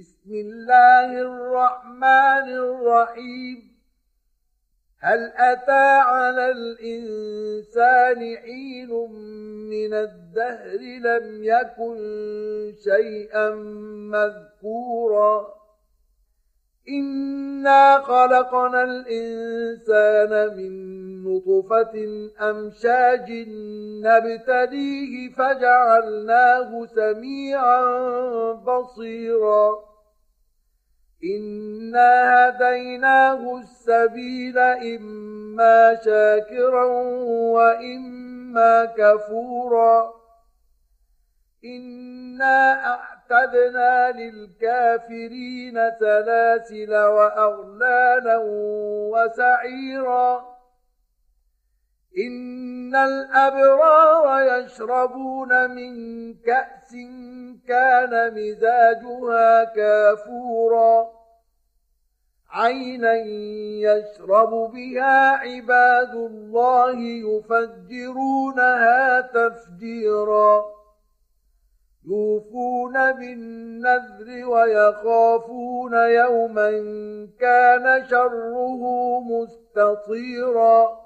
بسم الله الرحمن الرحيم. هل أتى على الإنسان حين من الدهر لم يكن شيئا مذكورا؟ إنا خلقنا الإنسان من نطفة أمشاج نبتليه فجعلناه سميعا بصيرا إنا هديناه السبيل إما شاكرا وإما كفورا إنا أعتدنا للكافرين سلاسل وأغلالا وسعيرا إن الأبرار يشربون من كأس كان مزاجها كافورا. عينا يشرب بها عباد الله يفجرونها تفجيرا. يوفون بالنذر ويخافون يوما كان شره مستطيرا.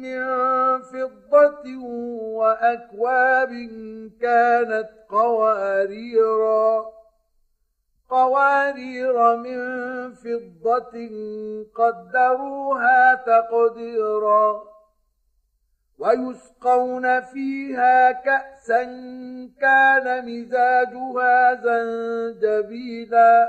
من فضة وأكواب كانت قواريرا قوارير من فضة قدروها تقديرا ويسقون فيها كأسا كان مزاجها زنجبيلا.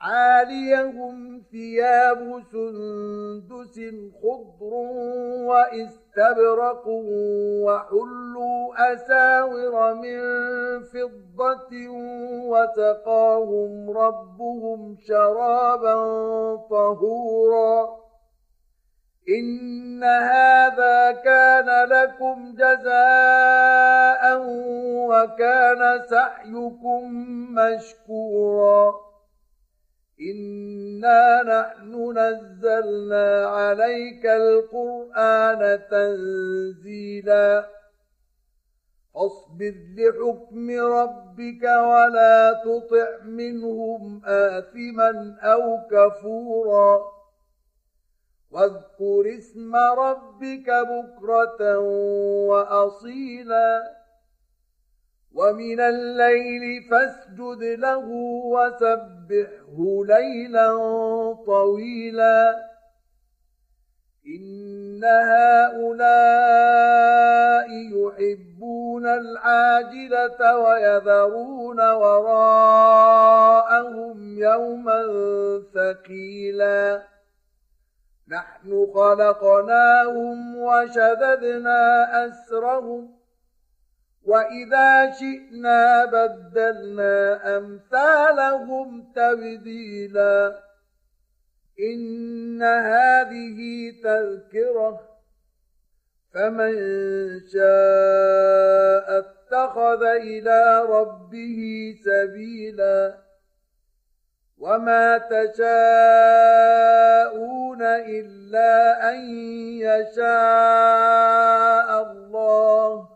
عاليهم ثياب سندس خضر واستبرق وحلوا أساور من فضة وسقاهم ربهم شرابا طهورا. إن هذا كان لكم جزاء وكان سعيكم مشكورا. إنا نحن نزلنا عليك القرآن تنزيلا فاصبر لحكم ربك ولا تطع منهم آثما أو كفورا واذكر اسم ربك بكرة وأصيلا ومن الليل فاسجد له وسبحه ليلا طويلا. إن هؤلاء يحبون العاجلة ويذرون وراءهم يوما ثقيلا. نحن خلقناهم وشددنا أسرهم واذا شئنا بدلنا امثالهم تبديلا ان هذه تذكره فمن شاء اتخذ إلى ربه سبيلا وما تشاءون الا ان يشاء الله